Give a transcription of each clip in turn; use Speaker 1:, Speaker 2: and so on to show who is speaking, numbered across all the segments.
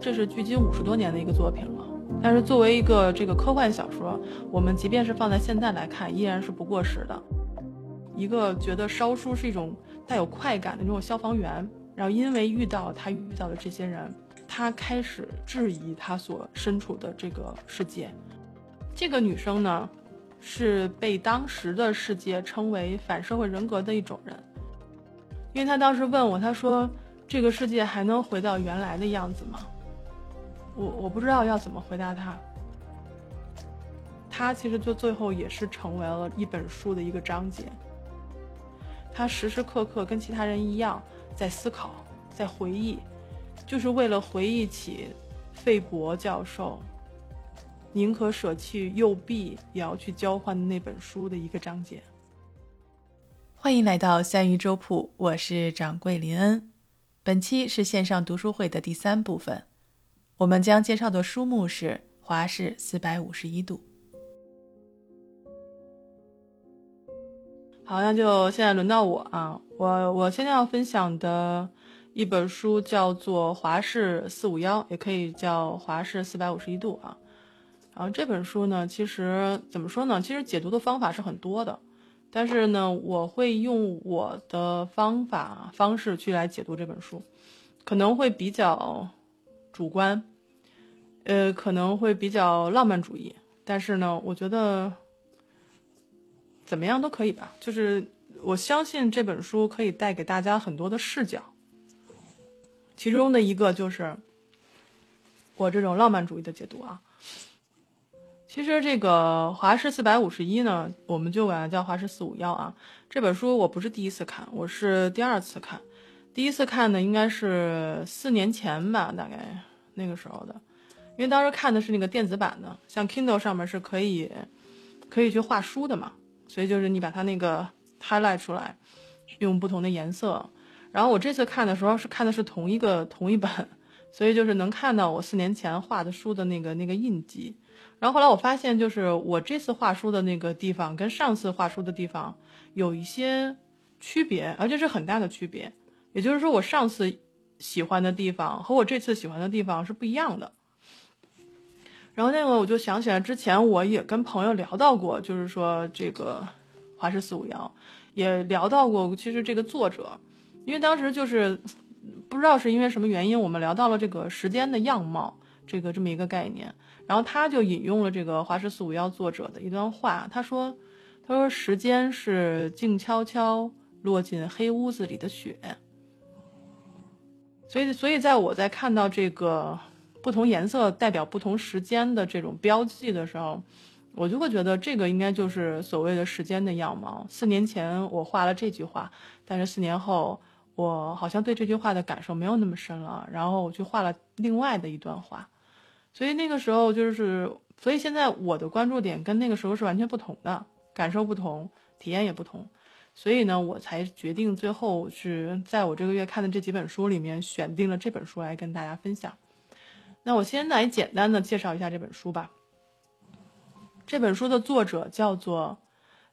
Speaker 1: 这是距今五十多年的一个作品了。但是作为一个这个科幻小说，我们即便是放在现在来看，依然是不过时的。一个觉得烧书是一种带有快感的那种消防员，然后因为遇到他遇到的这些人，他开始质疑他所身处的这个世界。这个女生呢，是被当时的世界称为反社会人格的一种人，因为她当时问我，她说：“这个世界还能回到原来的样子吗？”我我不知道要怎么回答他，他其实就最后也是成为了一本书的一个章节。他时时刻刻跟其他人一样，在思考，在回忆，就是为了回忆起费伯教授。宁可舍弃右臂，也要去交换那本书的一个章节。
Speaker 2: 欢迎来到三鱼粥铺，我是掌柜林恩。本期是线上读书会的第三部分，我们将介绍的书目是《华氏四百五十一度》。
Speaker 1: 好，那就现在轮到我啊，我我现在要分享的一本书叫做《华氏四五幺》，也可以叫《华氏四百五十一度》啊。然后这本书呢，其实怎么说呢？其实解读的方法是很多的，但是呢，我会用我的方法方式去来解读这本书，可能会比较主观，呃，可能会比较浪漫主义，但是呢，我觉得怎么样都可以吧。就是我相信这本书可以带给大家很多的视角，其中的一个就是我这种浪漫主义的解读啊。其实这个华氏四百五十一呢，我们就管它叫华氏四五幺啊。这本书我不是第一次看，我是第二次看。第一次看呢，应该是四年前吧，大概那个时候的。因为当时看的是那个电子版的，像 Kindle 上面是可以可以去画书的嘛，所以就是你把它那个 highlight 出来，用不同的颜色。然后我这次看的时候是看的是同一个同一本，所以就是能看到我四年前画的书的那个那个印记。然后后来我发现，就是我这次画书的那个地方跟上次画书的地方有一些区别，而且是很大的区别。也就是说，我上次喜欢的地方和我这次喜欢的地方是不一样的。然后那个我就想起来，之前我也跟朋友聊到过，就是说这个华氏四五幺，也聊到过。其实这个作者，因为当时就是不知道是因为什么原因，我们聊到了这个时间的样貌这个这么一个概念。然后他就引用了这个华氏四五幺作者的一段话，他说：“他说时间是静悄悄落进黑屋子里的雪。”所以，所以在我在看到这个不同颜色代表不同时间的这种标记的时候，我就会觉得这个应该就是所谓的时间的样貌。四年前我画了这句话，但是四年后我好像对这句话的感受没有那么深了，然后我去画了另外的一段话。所以那个时候就是，所以现在我的关注点跟那个时候是完全不同的，感受不同，体验也不同，所以呢，我才决定最后是在我这个月看的这几本书里面选定了这本书来跟大家分享。那我先来简单的介绍一下这本书吧。这本书的作者叫做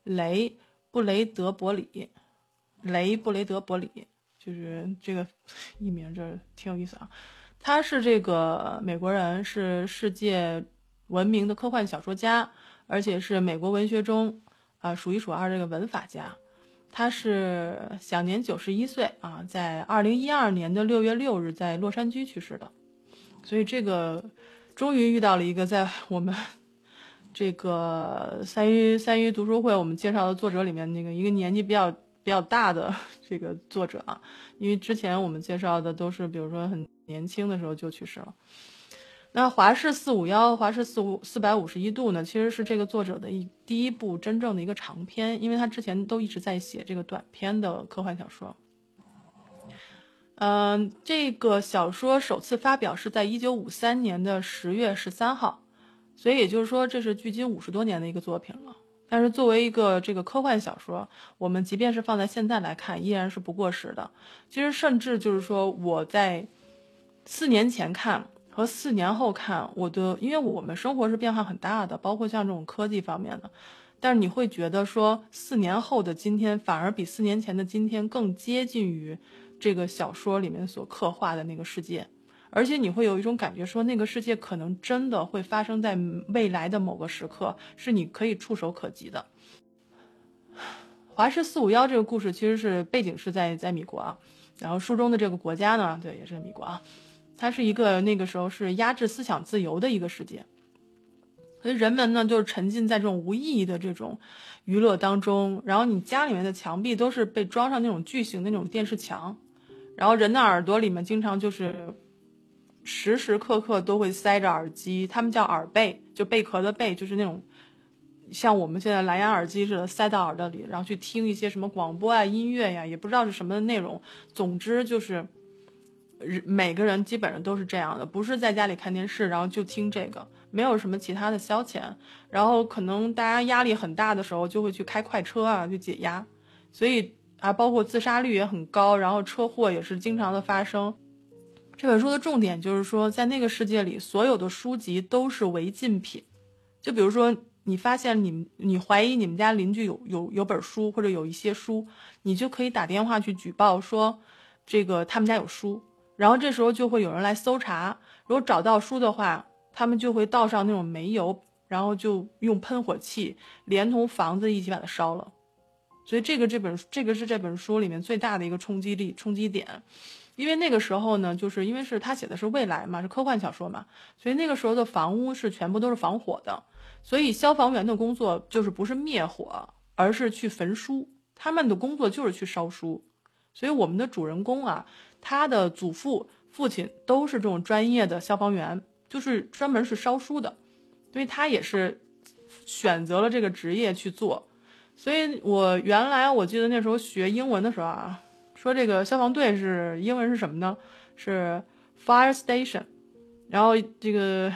Speaker 1: 雷布雷德伯里，雷布雷德伯里，就是这个 译名，这挺有意思啊。他是这个美国人，是世界闻名的科幻小说家，而且是美国文学中啊数一数二这个文法家。他是享年九十一岁啊，在二零一二年的六月六日在洛杉矶去世的。所以这个终于遇到了一个在我们这个三一 三一读书会我们介绍的作者里面那个一个年纪比较 比较大的这个作者啊，因为之前我们介绍的都是比如说很。年轻的时候就去世了。那华氏四五幺、华氏四五四百五十一度呢？其实是这个作者的一第一部真正的一个长篇，因为他之前都一直在写这个短篇的科幻小说。嗯，这个小说首次发表是在一九五三年的十月十三号，所以也就是说这是距今五十多年的一个作品了。但是作为一个这个科幻小说，我们即便是放在现在来看，依然是不过时的。其实甚至就是说我在。四年前看和四年后看，我的，因为我们生活是变化很大的，包括像这种科技方面的，但是你会觉得说，四年后的今天反而比四年前的今天更接近于这个小说里面所刻画的那个世界，而且你会有一种感觉，说那个世界可能真的会发生在未来的某个时刻，是你可以触手可及的。华氏四五幺这个故事其实是背景是在在米国啊，然后书中的这个国家呢，对，也是米国啊，它是一个那个时候是压制思想自由的一个世界，所以人们呢就是沉浸在这种无意义的这种娱乐当中，然后你家里面的墙壁都是被装上那种巨型的那种电视墙，然后人的耳朵里面经常就是时时刻刻都会塞着耳机，他们叫耳背，就贝壳的贝，就是那种。像我们现在蓝牙耳机似的塞到耳朵里，然后去听一些什么广播啊、音乐呀，也不知道是什么内容。总之就是，每个人基本上都是这样的，不是在家里看电视，然后就听这个，没有什么其他的消遣。然后可能大家压力很大的时候，就会去开快车啊，去解压。所以啊，包括自杀率也很高，然后车祸也是经常的发生。这本书的重点就是说，在那个世界里，所有的书籍都是违禁品。就比如说。你发现你，你怀疑你们家邻居有有有本书或者有一些书，你就可以打电话去举报说，这个他们家有书，然后这时候就会有人来搜查，如果找到书的话，他们就会倒上那种煤油，然后就用喷火器连同房子一起把它烧了。所以这个这本这个是这本书里面最大的一个冲击力冲击点，因为那个时候呢，就是因为是他写的是未来嘛，是科幻小说嘛，所以那个时候的房屋是全部都是防火的。所以消防员的工作就是不是灭火，而是去焚书。他们的工作就是去烧书。所以我们的主人公啊，他的祖父、父亲都是这种专业的消防员，就是专门是烧书的。所以他也是选择了这个职业去做。所以我原来我记得那时候学英文的时候啊，说这个消防队是英文是什么呢？是 fire station，然后这个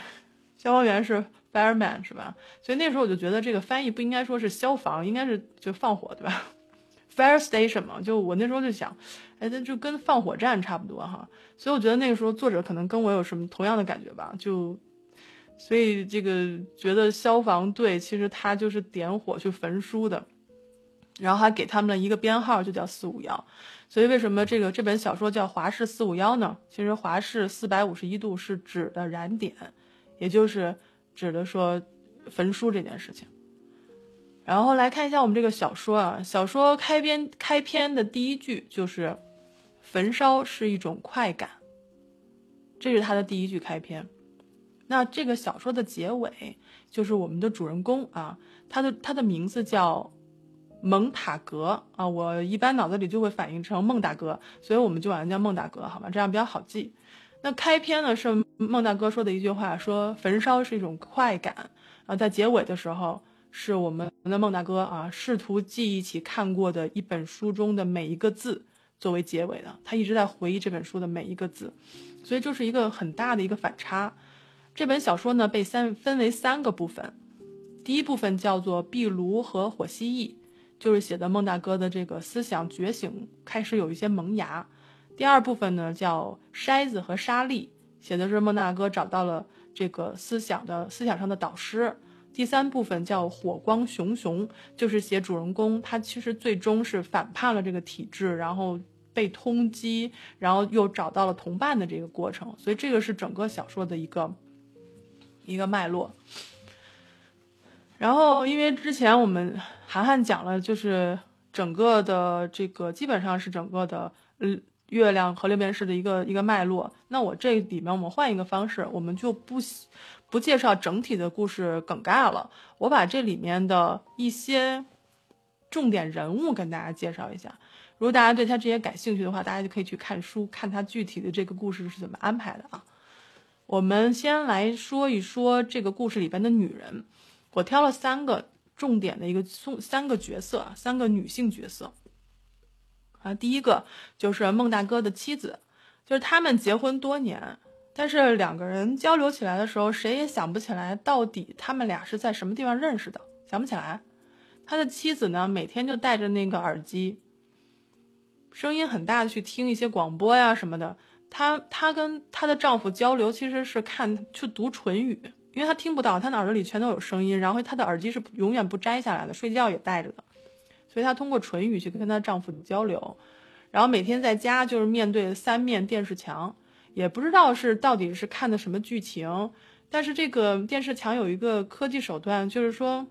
Speaker 1: 消防员是。Fireman 是吧？所以那时候我就觉得这个翻译不应该说是消防，应该是就放火，对吧？Fire station 嘛，就我那时候就想，哎，那就跟放火站差不多哈。所以我觉得那个时候作者可能跟我有什么同样的感觉吧。就所以这个觉得消防队其实他就是点火去焚书的，然后还给他们了一个编号，就叫四五幺。所以为什么这个这本小说叫华氏四五幺呢？其实华氏四百五十一度是指的燃点，也就是。指的说焚书这件事情，然后来看一下我们这个小说啊，小说开篇开篇的第一句就是“焚烧是一种快感”，这是它的第一句开篇。那这个小说的结尾就是我们的主人公啊，他的他的名字叫蒙塔格啊，我一般脑子里就会反应成孟大哥，所以我们就管他叫孟大哥，好吧，这样比较好记。那开篇呢是孟大哥说的一句话，说焚烧是一种快感，啊，在结尾的时候是我们的孟大哥啊，试图记忆起看过的一本书中的每一个字作为结尾的，他一直在回忆这本书的每一个字，所以就是一个很大的一个反差。这本小说呢被三分为三个部分，第一部分叫做壁炉和火蜥蜴，就是写的孟大哥的这个思想觉醒开始有一些萌芽。第二部分呢，叫筛子和沙粒，写的是孟大哥找到了这个思想的思想上的导师。第三部分叫火光熊熊，就是写主人公他其实最终是反叛了这个体制，然后被通缉，然后又找到了同伴的这个过程。所以这个是整个小说的一个一个脉络。然后因为之前我们涵涵讲了，就是整个的这个基本上是整个的嗯。月亮和六便士的一个一个脉络，那我这里面我们换一个方式，我们就不不介绍整体的故事梗概了，我把这里面的一些重点人物跟大家介绍一下。如果大家对他这些感兴趣的话，大家就可以去看书，看他具体的这个故事是怎么安排的啊。我们先来说一说这个故事里边的女人，我挑了三个重点的一个三三个角色，三个女性角色。啊，第一个就是孟大哥的妻子，就是他们结婚多年，但是两个人交流起来的时候，谁也想不起来到底他们俩是在什么地方认识的，想不起来。他的妻子呢，每天就带着那个耳机，声音很大的去听一些广播呀什么的。她她跟她的丈夫交流，其实是看去读唇语，因为她听不到，她脑子里全都有声音，然后她的耳机是永远不摘下来的，睡觉也带着的。所以她通过唇语去跟她丈夫交流，然后每天在家就是面对三面电视墙，也不知道是到底是看的什么剧情。但是这个电视墙有一个科技手段，就是说，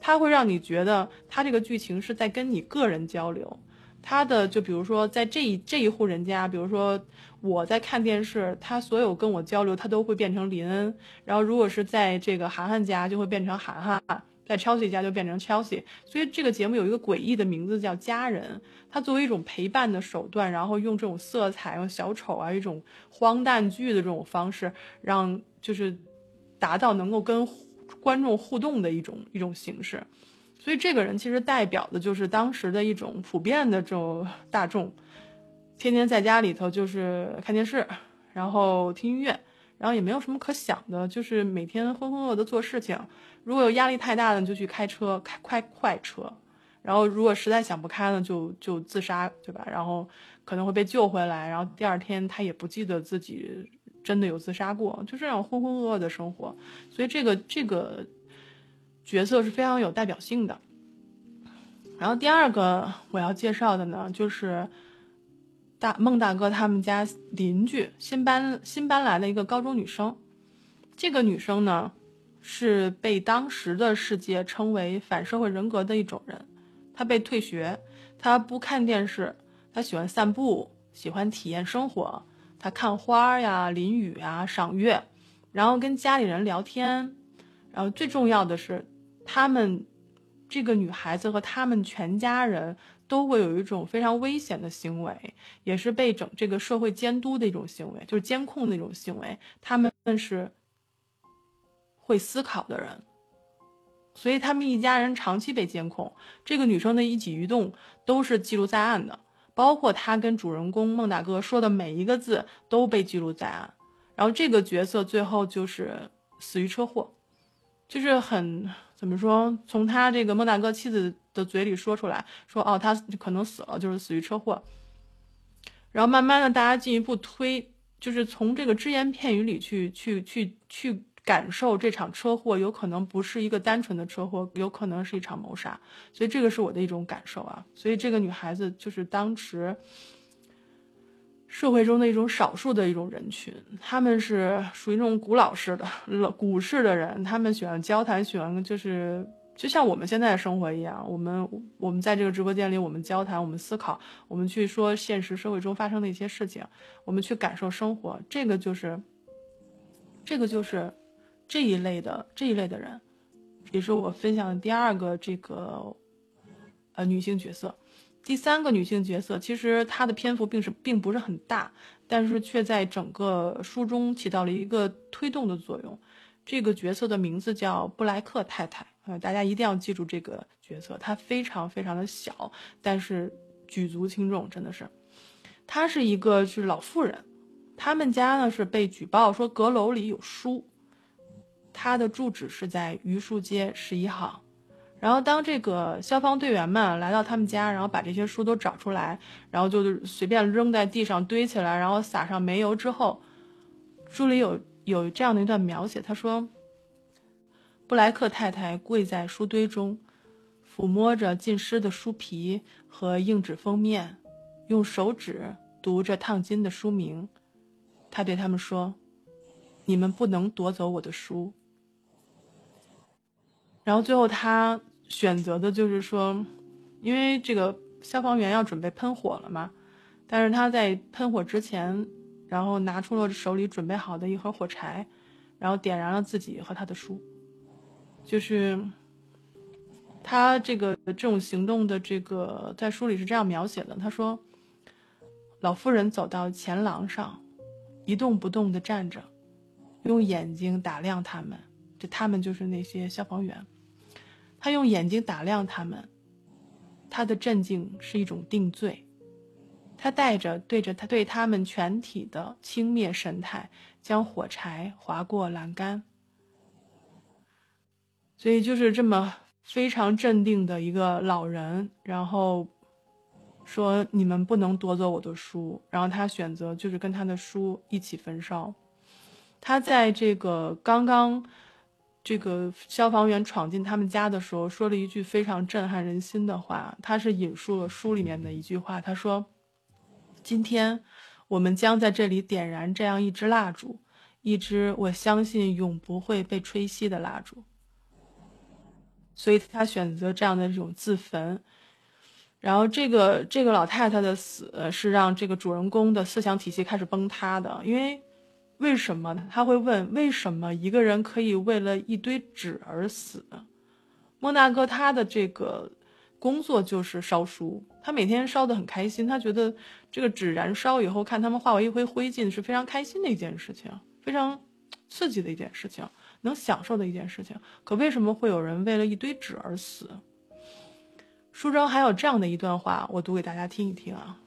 Speaker 1: 它会让你觉得它这个剧情是在跟你个人交流。它的就比如说在这一这一户人家，比如说我在看电视，他所有跟我交流，他都会变成林恩。然后如果是在这个涵涵家，就会变成涵涵。在 Chelsea 家就变成 Chelsea，所以这个节目有一个诡异的名字叫《家人》，它作为一种陪伴的手段，然后用这种色彩、用小丑啊一种荒诞剧的这种方式，让就是达到能够跟观众互动的一种一种形式。所以这个人其实代表的就是当时的一种普遍的这种大众，天天在家里头就是看电视，然后听音乐。然后也没有什么可想的，就是每天浑浑噩噩的做事情。如果有压力太大的，就去开车，开快快车。然后如果实在想不开了，就就自杀，对吧？然后可能会被救回来。然后第二天他也不记得自己真的有自杀过，就这样浑浑噩噩的生活。所以这个这个角色是非常有代表性的。然后第二个我要介绍的呢，就是。大孟大哥他们家邻居新搬新搬来的一个高中女生，这个女生呢，是被当时的世界称为反社会人格的一种人。她被退学，她不看电视，她喜欢散步，喜欢体验生活。她看花呀、淋雨啊、赏月，然后跟家里人聊天。然后最重要的是，他们这个女孩子和他们全家人。都会有一种非常危险的行为，也是被整这个社会监督的一种行为，就是监控的一种行为。他们是会思考的人，所以他们一家人长期被监控。这个女生的一举一动都是记录在案的，包括她跟主人公孟大哥说的每一个字都被记录在案。然后这个角色最后就是死于车祸，就是很。怎么说？从他这个孟大哥妻子的嘴里说出来，说哦，他可能死了，就是死于车祸。然后慢慢的，大家进一步推，就是从这个只言片语里去去去去感受这场车祸，有可能不是一个单纯的车祸，有可能是一场谋杀。所以这个是我的一种感受啊。所以这个女孩子就是当时。社会中的一种少数的一种人群，他们是属于那种古老式的、老古式的人，他们喜欢交谈，喜欢就是就像我们现在的生活一样，我们我们在这个直播间里，我们交谈，我们思考，我们去说现实社会中发生的一些事情，我们去感受生活，这个就是这个就是这一类的这一类的人，也是我分享的第二个这个呃女性角色。第三个女性角色，其实她的篇幅并是并不是很大，但是却在整个书中起到了一个推动的作用。这个角色的名字叫布莱克太太，呃，大家一定要记住这个角色。他非常非常的小，但是举足轻重，真的是。她是一个是老妇人，他们家呢是被举报说阁楼里有书，她的住址是在榆树街十一号。然后，当这个消防队员们来到他们家，然后把这些书都找出来，然后就随便扔在地上堆起来，然后撒上煤油之后，书里有有这样的一段描写，他说：“布莱克太太跪在书堆中，抚摸着浸湿的书皮和硬纸封面，用手指读着烫金的书名。他对他们说：‘你们不能夺走我的书。’然后最后他。”选择的就是说，因为这个消防员要准备喷火了嘛，但是他在喷火之前，然后拿出了手里准备好的一盒火柴，然后点燃了自己和他的书。就是他这个这种行动的这个在书里是这样描写的：他说，老妇人走到前廊上，一动不动地站着，用眼睛打量他们，这他们就是那些消防员。他用眼睛打量他们，他的镇静是一种定罪。他带着对着他对他们全体的轻蔑神态，将火柴划过栏杆。所以就是这么非常镇定的一个老人，然后说：“你们不能夺走我的书。”然后他选择就是跟他的书一起焚烧。他在这个刚刚。这个消防员闯进他们家的时候，说了一句非常震撼人心的话。他是引述了书里面的一句话，他说：“今天我们将在这里点燃这样一支蜡烛，一支我相信永不会被吹熄的蜡烛。所以他选择这样的这种自焚。然后这个这个老太太的死是让这个主人公的思想体系开始崩塌的，因为为什么他会问为什么一个人可以为了一堆纸而死？莫大哥他的这个工作就是烧书，他每天烧得很开心，他觉得这个纸燃烧以后看他们化为一灰灰烬是非常开心的一件事情，非常刺激的一件事情，能享受的一件事情。可为什么会有人为了一堆纸而死？书中还有这样的一段话，我读给大家听一听啊。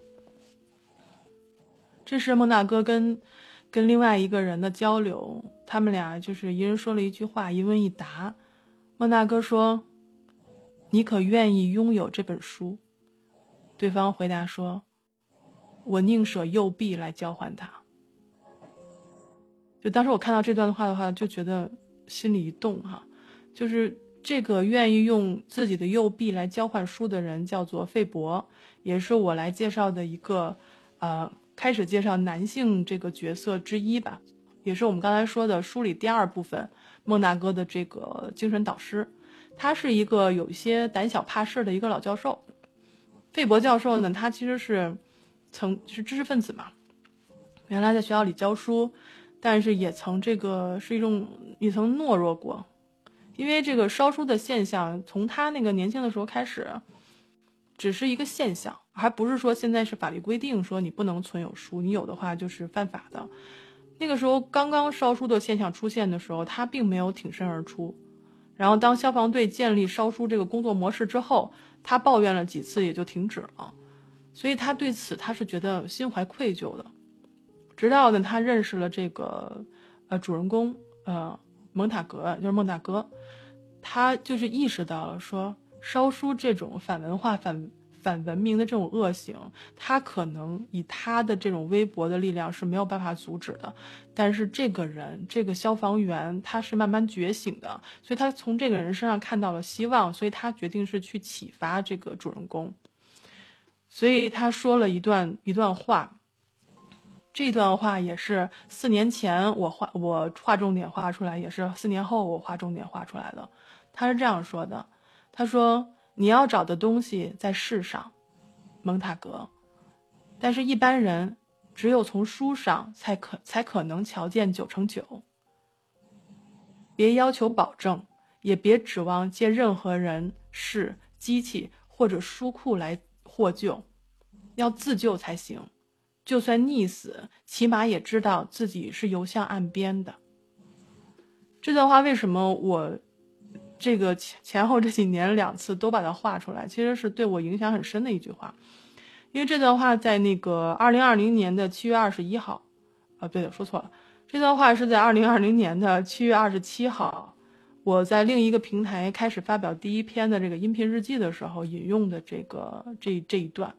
Speaker 1: 这是孟大哥跟跟另外一个人的交流，他们俩就是一人说了一句话，一问一答。孟大哥说：“你可愿意拥有这本书？”对方回答说：“我宁舍右臂来交换它。”就当时我看到这段话的话，就觉得心里一动哈，就是。这个愿意用自己的右臂来交换书的人叫做费伯，也是我来介绍的一个，呃，开始介绍男性这个角色之一吧，也是我们刚才说的书里第二部分孟大哥的这个精神导师。他是一个有一些胆小怕事的一个老教授。费伯教授呢，他其实是曾是知识分子嘛，原来在学校里教书，但是也曾这个是一种也曾懦弱过。因为这个烧书的现象，从他那个年轻的时候开始，只是一个现象，还不是说现在是法律规定说你不能存有书，你有的话就是犯法的。那个时候刚刚烧书的现象出现的时候，他并没有挺身而出。然后当消防队建立烧书这个工作模式之后，他抱怨了几次也就停止了。所以他对此他是觉得心怀愧疚的。直到呢他认识了这个呃主人公呃蒙塔格，就是孟大哥。他就是意识到了，说烧书这种反文化、反反文明的这种恶行，他可能以他的这种微薄的力量是没有办法阻止的。但是这个人，这个消防员，他是慢慢觉醒的，所以他从这个人身上看到了希望，所以他决定是去启发这个主人公。所以他说了一段一段话，这段话也是四年前我画我画重点画出来，也是四年后我画重点画出来的。他是这样说的：“他说你要找的东西在世上，蒙塔格，但是一般人只有从书上才可才可能瞧见九成九。别要求保证，也别指望借任何人、事、机器或者书库来获救，要自救才行。就算溺死，起码也知道自己是游向岸边的。”这段话为什么我？这个前前后这几年两次都把它画出来，其实是对我影响很深的一句话，因为这段话在那个二零二零年的七月二十一号，啊，对的，说错了，这段话是在二零二零年的七月二十七号，我在另一个平台开始发表第一篇的这个音频日记的时候引用的这个这这一段，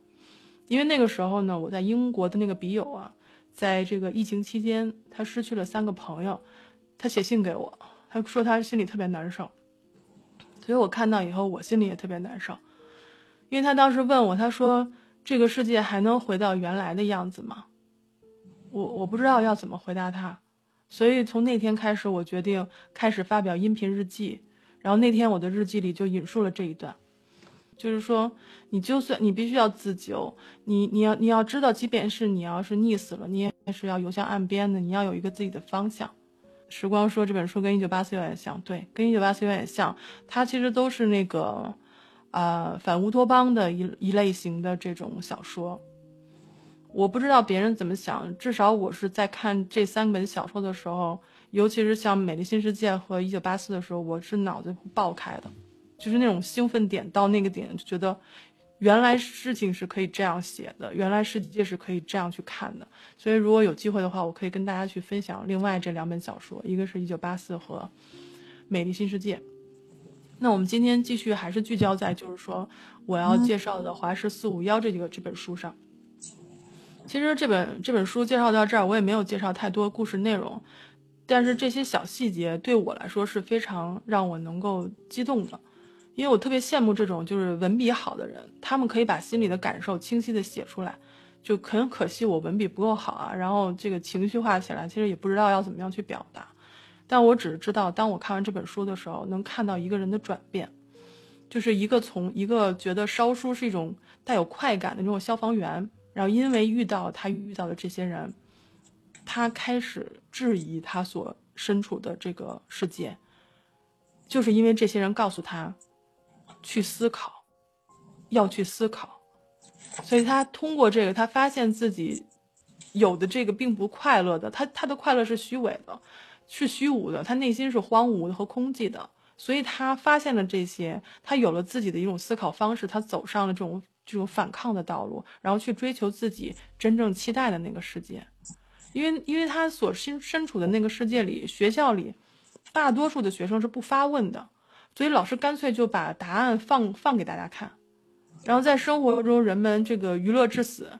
Speaker 1: 因为那个时候呢，我在英国的那个笔友啊，在这个疫情期间，他失去了三个朋友，他写信给我，他说他心里特别难受。所以我看到以后，我心里也特别难受，因为他当时问我，他说：“这个世界还能回到原来的样子吗？”我我不知道要怎么回答他，所以从那天开始，我决定开始发表音频日记。然后那天我的日记里就引述了这一段，就是说，你就算你必须要自救，你你要你要知道，即便是你要是溺死了，你也是要游向岸边的，你要有一个自己的方向。时光说这本书跟《一九八四》有点像，对，跟《一九八四》有点像。它其实都是那个，呃，反乌托邦的一一类型的这种小说。我不知道别人怎么想，至少我是在看这三本小说的时候，尤其是像《美丽新世界》和《一九八四》的时候，我是脑子爆开的，就是那种兴奋点到那个点，就觉得。原来事情是可以这样写的，原来世界是可以这样去看的。所以如果有机会的话，我可以跟大家去分享另外这两本小说，一个是一九八四和美丽新世界。那我们今天继续还是聚焦在就是说我要介绍的华氏四五幺这几个这本书上。其实这本这本书介绍到这儿，我也没有介绍太多故事内容，但是这些小细节对我来说是非常让我能够激动的。因为我特别羡慕这种就是文笔好的人，他们可以把心里的感受清晰的写出来。就很可惜我文笔不够好啊，然后这个情绪化起来，其实也不知道要怎么样去表达。但我只是知道，当我看完这本书的时候，能看到一个人的转变，就是一个从一个觉得烧书是一种带有快感的那种消防员，然后因为遇到他遇到的这些人，他开始质疑他所身处的这个世界，就是因为这些人告诉他去思考，要去思考，所以他通过这个，他发现自己有的这个并不快乐的，他他的快乐是虚伪的。是虚无的，他内心是荒芜的和空寂的，所以他发现了这些，他有了自己的一种思考方式，他走上了这种这种反抗的道路，然后去追求自己真正期待的那个世界，因为因为他所身身处的那个世界里，学校里大多数的学生是不发问的，所以老师干脆就把答案放放给大家看，然后在生活中人们这个娱乐至死，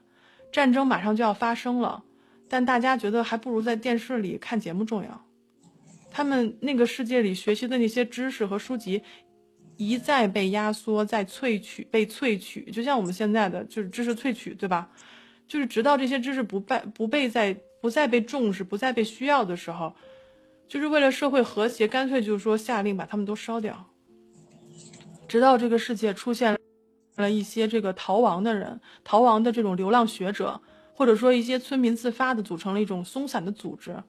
Speaker 1: 战争马上就要发生了，但大家觉得还不如在电视里看节目重要。他们那个世界里学习的那些知识和书籍，一再被压缩、再萃取、被萃取，就像我们现在的就是知识萃取，对吧？就是直到这些知识不被不被在不再被重视、不再被需要的时候，就是为了社会和谐，干脆就是说下令把他们都烧掉。直到这个世界出现了一些这个逃亡的人、逃亡的这种流浪学者，或者说一些村民自发的组成了一种松散的组织。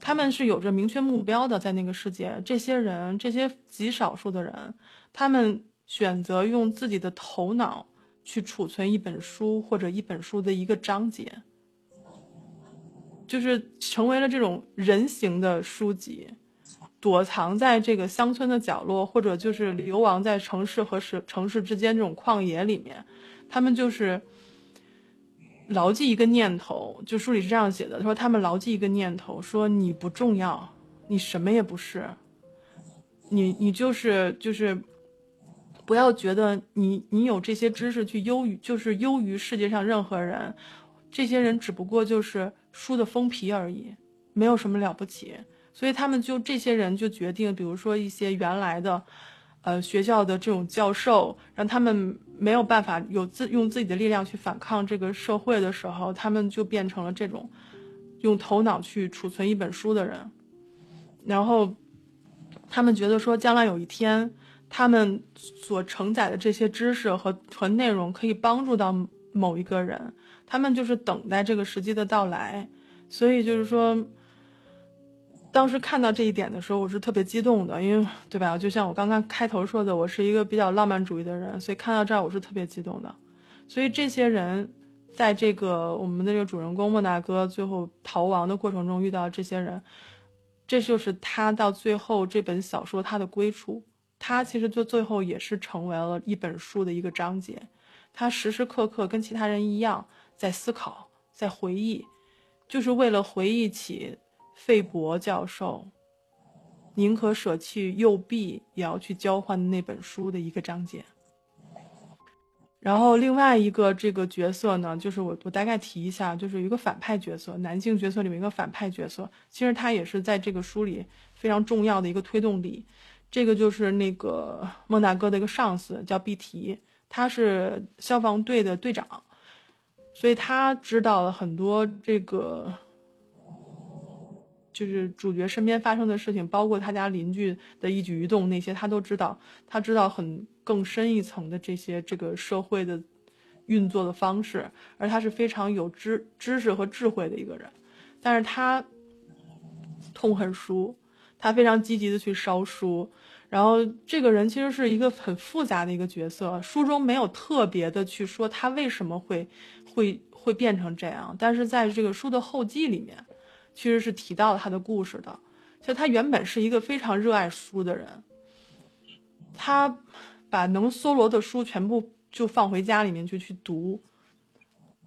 Speaker 1: 他们是有着明确目标的，在那个世界，这些人，这些极少数的人，他们选择用自己的头脑去储存一本书或者一本书的一个章节，就是成为了这种人形的书籍，躲藏在这个乡村的角落，或者就是流亡在城市和市城市之间这种旷野里面，他们就是。牢记一个念头，就书里是这样写的：他说他们牢记一个念头，说你不重要，你什么也不是，你你就是就是，不要觉得你你有这些知识去优于就是优于世界上任何人，这些人只不过就是书的封皮而已，没有什么了不起。所以他们就这些人就决定，比如说一些原来的。呃，学校的这种教授让他们没有办法有自用自己的力量去反抗这个社会的时候，他们就变成了这种用头脑去储存一本书的人。然后他们觉得说，将来有一天，他们所承载的这些知识和和内容可以帮助到某一个人，他们就是等待这个时机的到来。所以就是说。当时看到这一点的时候，我是特别激动的，因为对吧？就像我刚刚开头说的，我是一个比较浪漫主义的人，所以看到这儿我是特别激动的。所以这些人，在这个我们的这个主人公莫大哥最后逃亡的过程中遇到这些人，这就是他到最后这本小说他的归处。他其实就最后也是成为了一本书的一个章节，他时时刻刻跟其他人一样在思考，在回忆，就是为了回忆起。费伯教授宁可舍弃右臂也要去交换的那本书的一个章节。然后另外一个这个角色呢，就是我我大概提一下，就是一个反派角色，男性角色里面一个反派角色，其实他也是在这个书里非常重要的一个推动力。这个就是那个孟大哥的一个上司，叫毕提，他是消防队的队长，所以他知道了很多这个。就是主角身边发生的事情，包括他家邻居的一举一动，那些他都知道。他知道很更深一层的这些这个社会的运作的方式，而他是非常有知知识和智慧的一个人。但是他痛恨书，他非常积极的去烧书。然后这个人其实是一个很复杂的一个角色，书中没有特别的去说他为什么会会会变成这样，但是在这个书的后记里面。其实是提到了他的故事的，就他原本是一个非常热爱书的人，他把能搜罗的书全部就放回家里面就去读，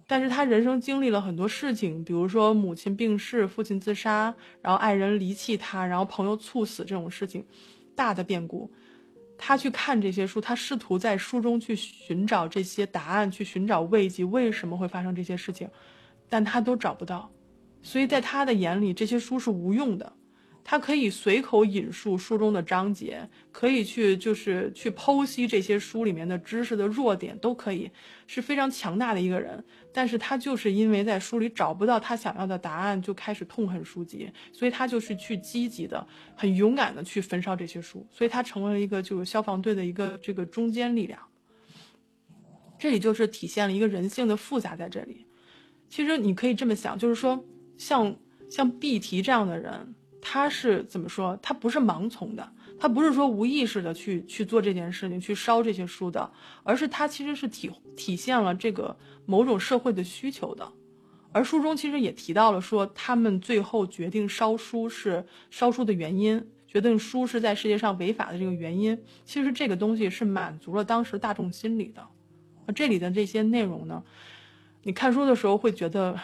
Speaker 1: 但是他人生经历了很多事情，比如说母亲病逝、父亲自杀，然后爱人离弃他，然后朋友猝死这种事情，大的变故，他去看这些书，他试图在书中去寻找这些答案，去寻找慰藉，为什么会发生这些事情，但他都找不到。所以在他的眼里，这些书是无用的。他可以随口引述书中的章节，可以去就是去剖析这些书里面的知识的弱点，都可以是非常强大的一个人。但是他就是因为在书里找不到他想要的答案，就开始痛恨书籍，所以他就是去积极的、很勇敢的去焚烧这些书，所以他成为了一个就是消防队的一个这个中坚力量。这里就是体现了一个人性的复杂在这里。其实你可以这么想，就是说像像毕提这样的人。他是怎么说？他不是盲从的，他不是说无意识的去去做这件事情，去烧这些书的，而是他其实是体体现了这个某种社会的需求的。而书中其实也提到了，说他们最后决定烧书是烧书的原因，决定书是在世界上违法的这个原因，其实这个东西是满足了当时大众心理的。这里的这些内容呢，你看书的时候会觉得，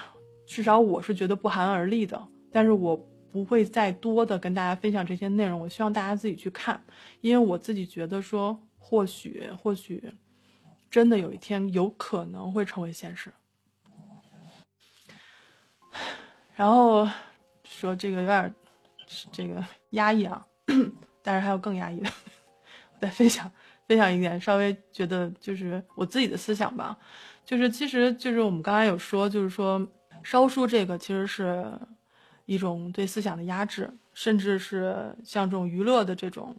Speaker 1: 至少我是觉得不寒而栗的，但是我。不会再多的跟大家分享这些内容，我希望大家自己去看，因为我自己觉得说，或许或许，真的有一天有可能会成为现实。然后说这个有点这个压抑啊，但是还有更压抑的，再分享分享一点，稍微觉得就是我自己的思想吧，就是其实就是我们刚才有说，就是说烧书这个其实是。一种对思想的压制，甚至是像这种娱乐的这种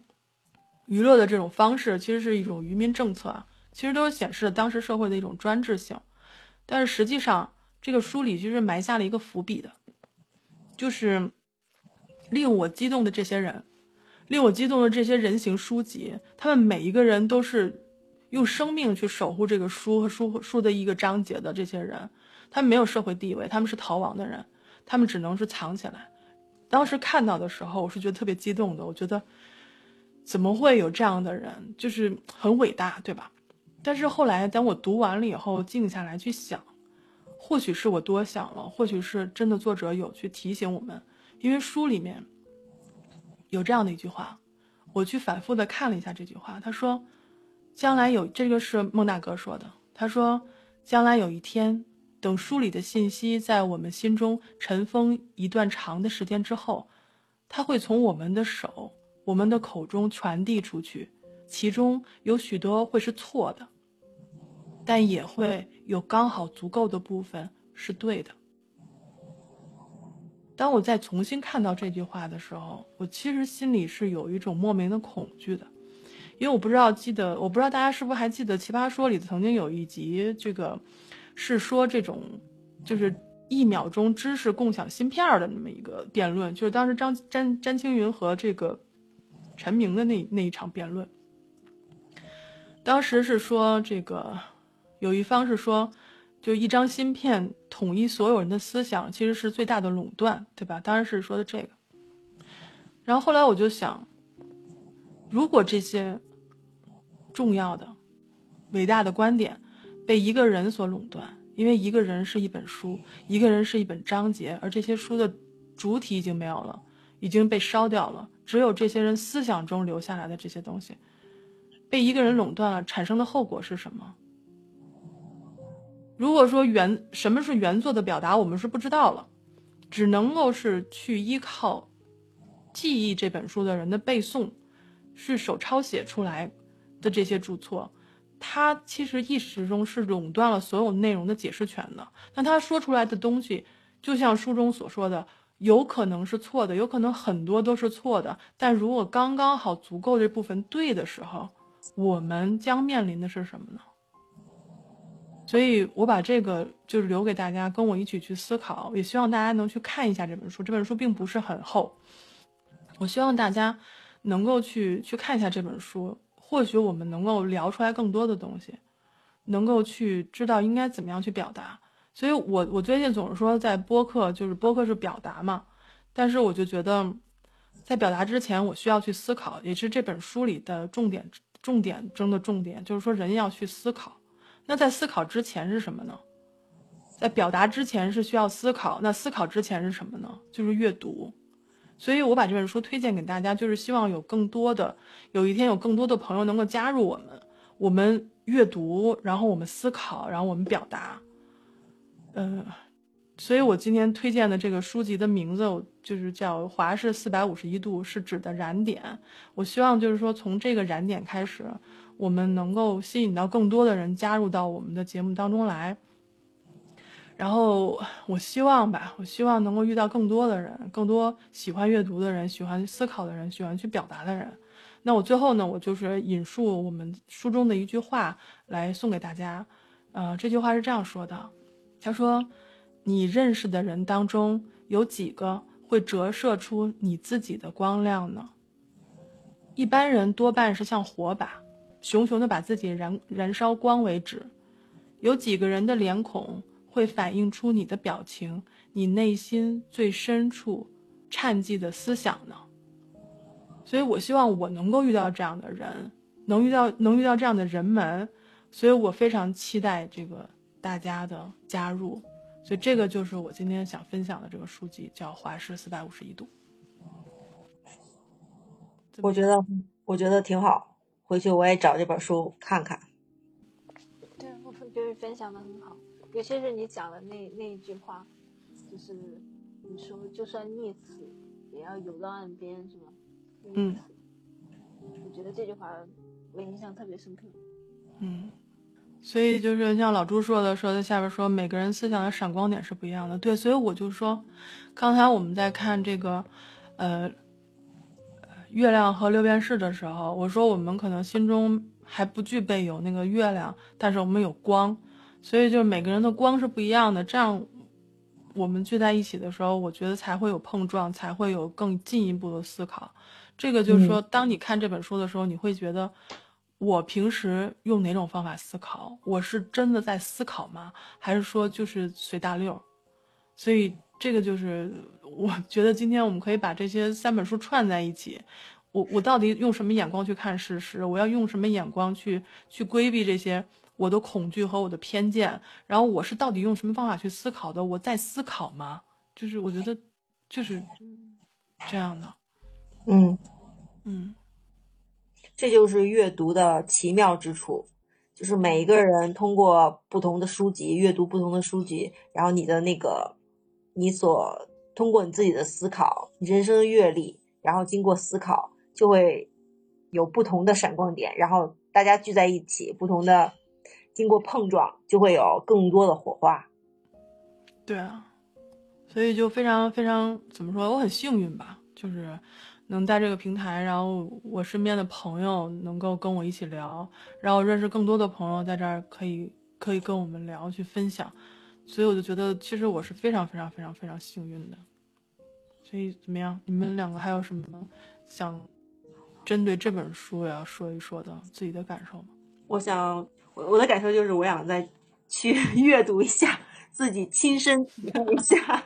Speaker 1: 娱乐的这种方式，其实是一种愚民政策。其实都显示了当时社会的一种专制性。但是实际上，这个书里其实埋下了一个伏笔的，就是令我激动的这些人，令我激动的这些人形书籍，他们每一个人都是用生命去守护这个书和书书的一个章节的。这些人，他们没有社会地位，他们是逃亡的人。他们只能是藏起来。当时看到的时候，我是觉得特别激动的。我觉得，怎么会有这样的人，就是很伟大，对吧？但是后来，当我读完了以后，静下来去想，或许是我多想了，或许是真的作者有去提醒我们。因为书里面有这样的一句话，我去反复的看了一下这句话。他说：“将来有这个是孟大哥说的。他说，将来有一天。”等书里的信息在我们心中尘封一段长的时间之后，它会从我们的手、我们的口中传递出去，其中有许多会是错的，但也会有刚好足够的部分是对的。当我再重新看到这句话的时候，我其实心里是有一种莫名的恐惧的，因为我不知道记得，我不知道大家是不是还记得《奇葩说》里曾经有一集这个。是说这种，就是一秒钟知识共享芯片的那么一个辩论，就是当时张詹詹青云和这个陈明的那那一场辩论。当时是说这个有一方是说，就一张芯片统一所有人的思想，其实是最大的垄断，对吧？当然是说的这个。然后后来我就想，如果这些重要的、伟大的观点。被一个人所垄断，因为一个人是一本书，一个人是一本章节，而这些书的主体已经没有了，已经被烧掉了，只有这些人思想中留下来的这些东西，被一个人垄断了，产生的后果是什么？如果说原什么是原作的表达，我们是不知道了，只能够是去依靠记忆这本书的人的背诵，是手抄写出来的这些注错。他其实意识中是垄断了所有内容的解释权的。那他说出来的东西，就像书中所说的，有可能是错的，有可能很多都是错的。但如果刚刚好足够这部分对的时候，我们将面临的是什么呢？所以我把这个就是留给大家，跟我一起去思考。也希望大家能去看一下这本书。这本书并不是很厚，我希望大家能够去去看一下这本书。或许我们能够聊出来更多的东西，能够去知道应该怎么样去表达。所以，我我最近总是说，在播客就是播客是表达嘛，但是我就觉得，在表达之前，我需要去思考，也是这本书里的重点重点中的重点，就是说人要去思考。那在思考之前是什么呢？在表达之前是需要思考，那思考之前是什么呢？就是阅读。所以，我把这本书推荐给大家，就是希望有更多的，有一天有更多的朋友能够加入我们，我们阅读，然后我们思考，然后我们表达。嗯，所以我今天推荐的这个书籍的名字就是叫《华氏四百五十一度》，是指的燃点。我希望就是说，从这个燃点开始，我们能够吸引到更多的人加入到我们的节目当中来。然后我希望吧，我希望能够遇到更多的人，更多喜欢阅读的人，喜欢思考的人，喜欢去表达的人。那我最后呢，我就是引述我们书中的一句话来送给大家。呃，这句话是这样说的：他说，你认识的人当中有几个会折射出你自己的光亮呢？一般人多半是像火把，熊熊的把自己燃燃烧光为止。有几个人的脸孔？会反映出你的表情，你内心最深处颤悸的思想呢。所以我希望我能够遇到这样的人，能遇到能遇到这样的人们，所以我非常期待这个大家的加入。所以这个就是我今天想分享的这个书籍，叫《华氏四百五十一度》。
Speaker 3: 我觉得我觉得挺好，回去我也找这本书看看。
Speaker 4: 对，我觉得分享的很好。尤其是你讲的那那一句话，就是你说就算溺死也要游到岸边，是吗？
Speaker 1: 嗯，
Speaker 4: 我觉得这句话我印象特别深刻。
Speaker 1: 嗯，所以就是像老朱说的，说在下边说每个人思想的闪光点是不一样的。对，所以我就说，刚才我们在看这个，呃，月亮和六便士的时候，我说我们可能心中还不具备有那个月亮，但是我们有光。所以就是每个人的光是不一样的，这样我们聚在一起的时候，我觉得才会有碰撞，才会有更进一步的思考。这个就是说，当你看这本书的时候，你会觉得我平时用哪种方法思考，我是真的在思考吗？还是说就是随大溜？所以这个就是我觉得今天我们可以把这些三本书串在一起。我我到底用什么眼光去看事实？我要用什么眼光去去规避这些？我的恐惧和我的偏见，然后我是到底用什么方法去思考的？我在思考吗？就是我觉得，就是这样的。
Speaker 3: 嗯
Speaker 1: 嗯，
Speaker 3: 这就是阅读的奇妙之处，就是每一个人通过不同的书籍阅读不同的书籍，然后你的那个你所通过你自己的思考，你人生的阅历，然后经过思考，就会有不同的闪光点，然后大家聚在一起，不同的。经过碰撞，就会有更多的火花。
Speaker 1: 对啊，所以就非常非常怎么说？我很幸运吧，就是能在这个平台，然后我身边的朋友能够跟我一起聊，然后认识更多的朋友在这儿可以可以跟我们聊去分享，所以我就觉得其实我是非常非常非常非常幸运的。所以怎么样？你们两个还有什么想针对这本书要说一说的自己的感受吗？
Speaker 3: 我想。我我的感受就是，我想再去 阅读一下，自己亲身体验一下。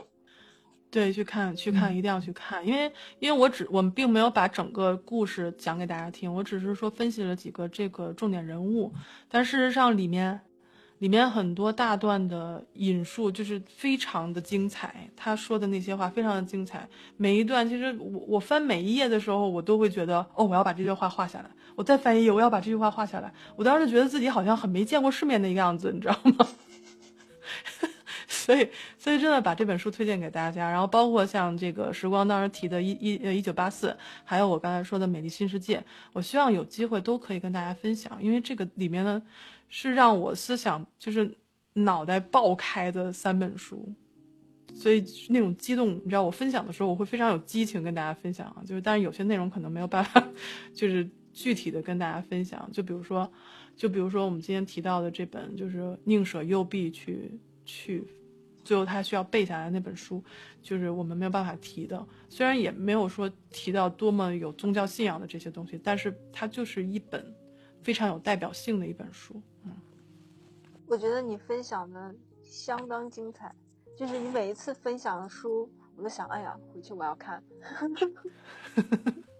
Speaker 1: 对，去看，去看，一定要去看，因为因为我只我们并没有把整个故事讲给大家听，我只是说分析了几个这个重点人物，但事实上里面。里面很多大段的引述就是非常的精彩，他说的那些话非常的精彩。每一段其实我我翻每一页的时候，我都会觉得哦，我要把这句话画下来。我再翻一页，我要把这句话画下来。我当时觉得自己好像很没见过世面的一个样子，你知道吗？所以所以真的把这本书推荐给大家。然后包括像这个时光当时提的《一一呃一九八四》，还有我刚才说的《美丽新世界》，我希望有机会都可以跟大家分享，因为这个里面呢。是让我思想就是脑袋爆开的三本书，所以那种激动，你知道，我分享的时候我会非常有激情跟大家分享啊。就是，但是有些内容可能没有办法，就是具体的跟大家分享。就比如说，就比如说我们今天提到的这本，就是宁舍右臂去去，最后他需要背下来那本书，就是我们没有办法提的。虽然也没有说提到多么有宗教信仰的这些东西，但是它就是一本非常有代表性的一本书。
Speaker 4: 嗯我觉得你分享的相当精彩，就是你每一次分享的书，我都想，哎呀，回去我要看。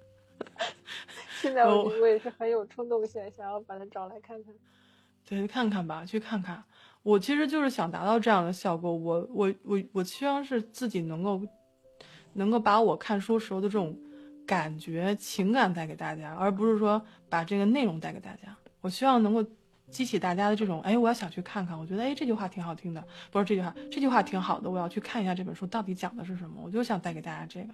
Speaker 4: 现在我我也是很有冲动性，想要把它找来看看。
Speaker 1: 对，看看吧，去看看。我其实就是想达到这样的效果。我我我我希望是自己能够能够把我看书时候的这种感觉、情感带给大家，而不是说把这个内容带给大家。我希望能够。激起大家的这种，哎，我要想去看看。我觉得，哎，这句话挺好听的，不是这句话，这句话挺好的，我要去看一下这本书到底讲的是什么。我就想带给大家这个，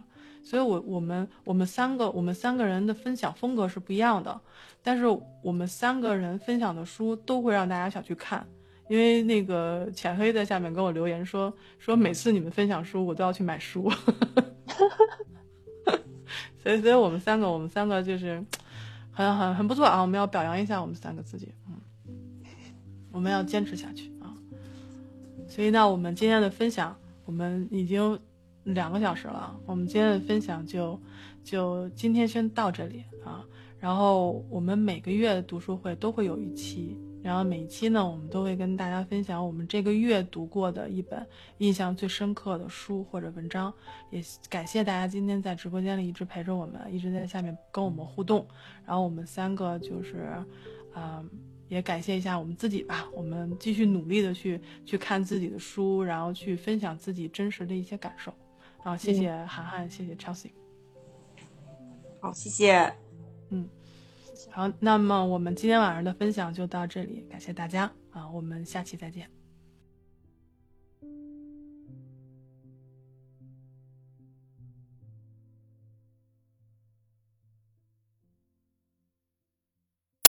Speaker 1: 所以，我我们我们三个我们三个人的分享风格是不一样的，但是我们三个人分享的书都会让大家想去看。因为那个浅黑在下面跟我留言说说每次你们分享书，我都要去买书。所以，所以我们三个，我们三个就是很很很不错啊！我们要表扬一下我们三个自己，我们要坚持下去啊！所以呢，我们今天的分享，我们已经两个小时了，我们今天的分享就就今天先到这里啊！然后我们每个月的读书会都会有一期。然后每一期呢，我们都会跟大家分享我们这个月读过的一本印象最深刻的书或者文章。也感谢大家今天在直播间里一直陪着我们，一直在下面跟我们互动。然后我们三个就是，嗯，也感谢一下我们自己吧。我们继续努力的去去看自己的书，然后去分享自己真实的一些感受。然后谢谢涵涵，谢谢 Chelsea。
Speaker 3: 好，谢谢。
Speaker 1: 嗯。好，那么我们今天晚上的分享就到这里，感谢大家啊，我们下期再见。